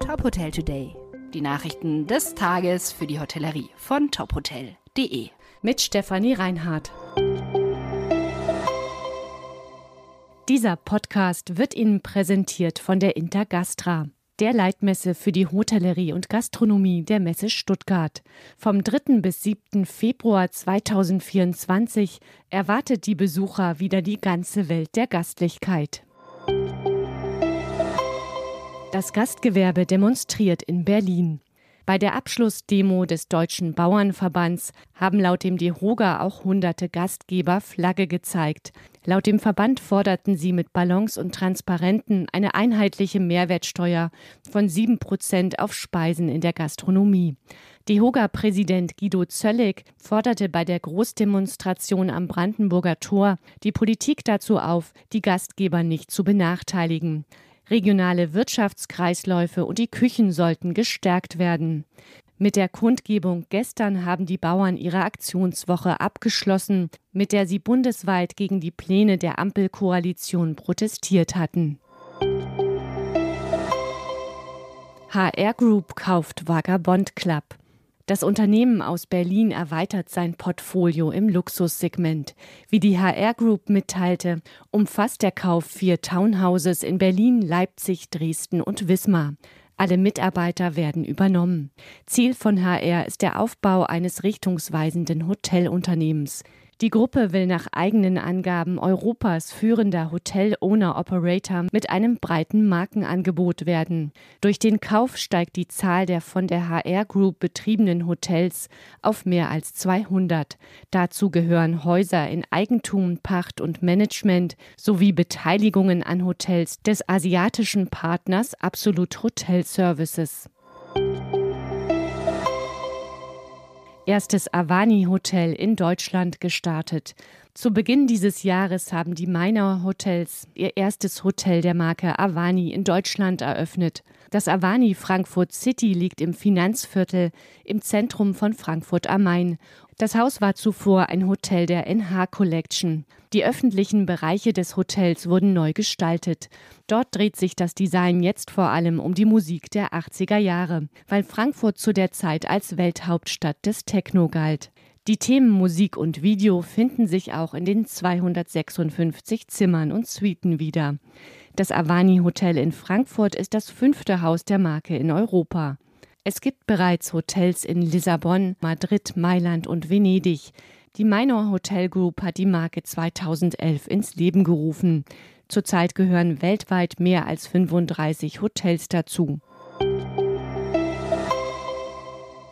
Top Hotel Today. Die Nachrichten des Tages für die Hotellerie von tophotel.de. Mit Stefanie Reinhardt. Dieser Podcast wird Ihnen präsentiert von der Intergastra, der Leitmesse für die Hotellerie und Gastronomie der Messe Stuttgart. Vom 3. bis 7. Februar 2024 erwartet die Besucher wieder die ganze Welt der Gastlichkeit. Das Gastgewerbe demonstriert in Berlin. Bei der Abschlussdemo des Deutschen Bauernverbands haben laut dem DEHOGA auch hunderte Gastgeber Flagge gezeigt. Laut dem Verband forderten sie mit Ballons und Transparenten eine einheitliche Mehrwertsteuer von sieben Prozent auf Speisen in der Gastronomie. DEHOGA-Präsident Guido Zöllig forderte bei der Großdemonstration am Brandenburger Tor die Politik dazu auf, die Gastgeber nicht zu benachteiligen. Regionale Wirtschaftskreisläufe und die Küchen sollten gestärkt werden. Mit der Kundgebung gestern haben die Bauern ihre Aktionswoche abgeschlossen, mit der sie bundesweit gegen die Pläne der Ampelkoalition protestiert hatten. HR Group kauft Vagabond Club. Das Unternehmen aus Berlin erweitert sein Portfolio im Luxussegment. Wie die HR Group mitteilte, umfasst der Kauf vier Townhouses in Berlin, Leipzig, Dresden und Wismar. Alle Mitarbeiter werden übernommen. Ziel von HR ist der Aufbau eines richtungsweisenden Hotelunternehmens. Die Gruppe will nach eigenen Angaben Europas führender Hotel-Owner-Operator mit einem breiten Markenangebot werden. Durch den Kauf steigt die Zahl der von der HR Group betriebenen Hotels auf mehr als 200. Dazu gehören Häuser in Eigentum, Pacht und Management sowie Beteiligungen an Hotels des asiatischen Partners Absolut Hotel Services. Erstes Avani-Hotel in Deutschland gestartet. Zu Beginn dieses Jahres haben die Mainauer Hotels ihr erstes Hotel der Marke Avani in Deutschland eröffnet. Das Avani Frankfurt City liegt im Finanzviertel im Zentrum von Frankfurt am Main das Haus war zuvor ein Hotel der NH Collection. Die öffentlichen Bereiche des Hotels wurden neu gestaltet. Dort dreht sich das Design jetzt vor allem um die Musik der 80er Jahre, weil Frankfurt zu der Zeit als Welthauptstadt des Techno galt. Die Themen Musik und Video finden sich auch in den 256 Zimmern und Suiten wieder. Das Avani Hotel in Frankfurt ist das fünfte Haus der Marke in Europa. Es gibt bereits Hotels in Lissabon, Madrid, Mailand und Venedig. Die Minor Hotel Group hat die Marke 2011 ins Leben gerufen. Zurzeit gehören weltweit mehr als 35 Hotels dazu.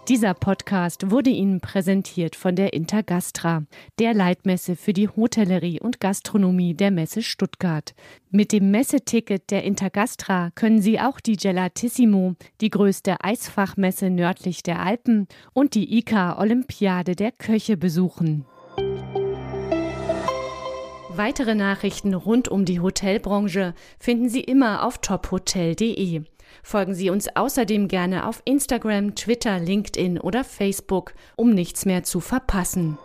Dieser Podcast wurde Ihnen präsentiert von der Intergastra, der Leitmesse für die Hotellerie und Gastronomie der Messe Stuttgart. Mit dem Messeticket der Intergastra können Sie auch die Gelatissimo, die größte Eisfachmesse nördlich der Alpen, und die ICA Olympiade der Köche besuchen. Weitere Nachrichten rund um die Hotelbranche finden Sie immer auf tophotel.de. Folgen Sie uns außerdem gerne auf Instagram, Twitter, LinkedIn oder Facebook, um nichts mehr zu verpassen.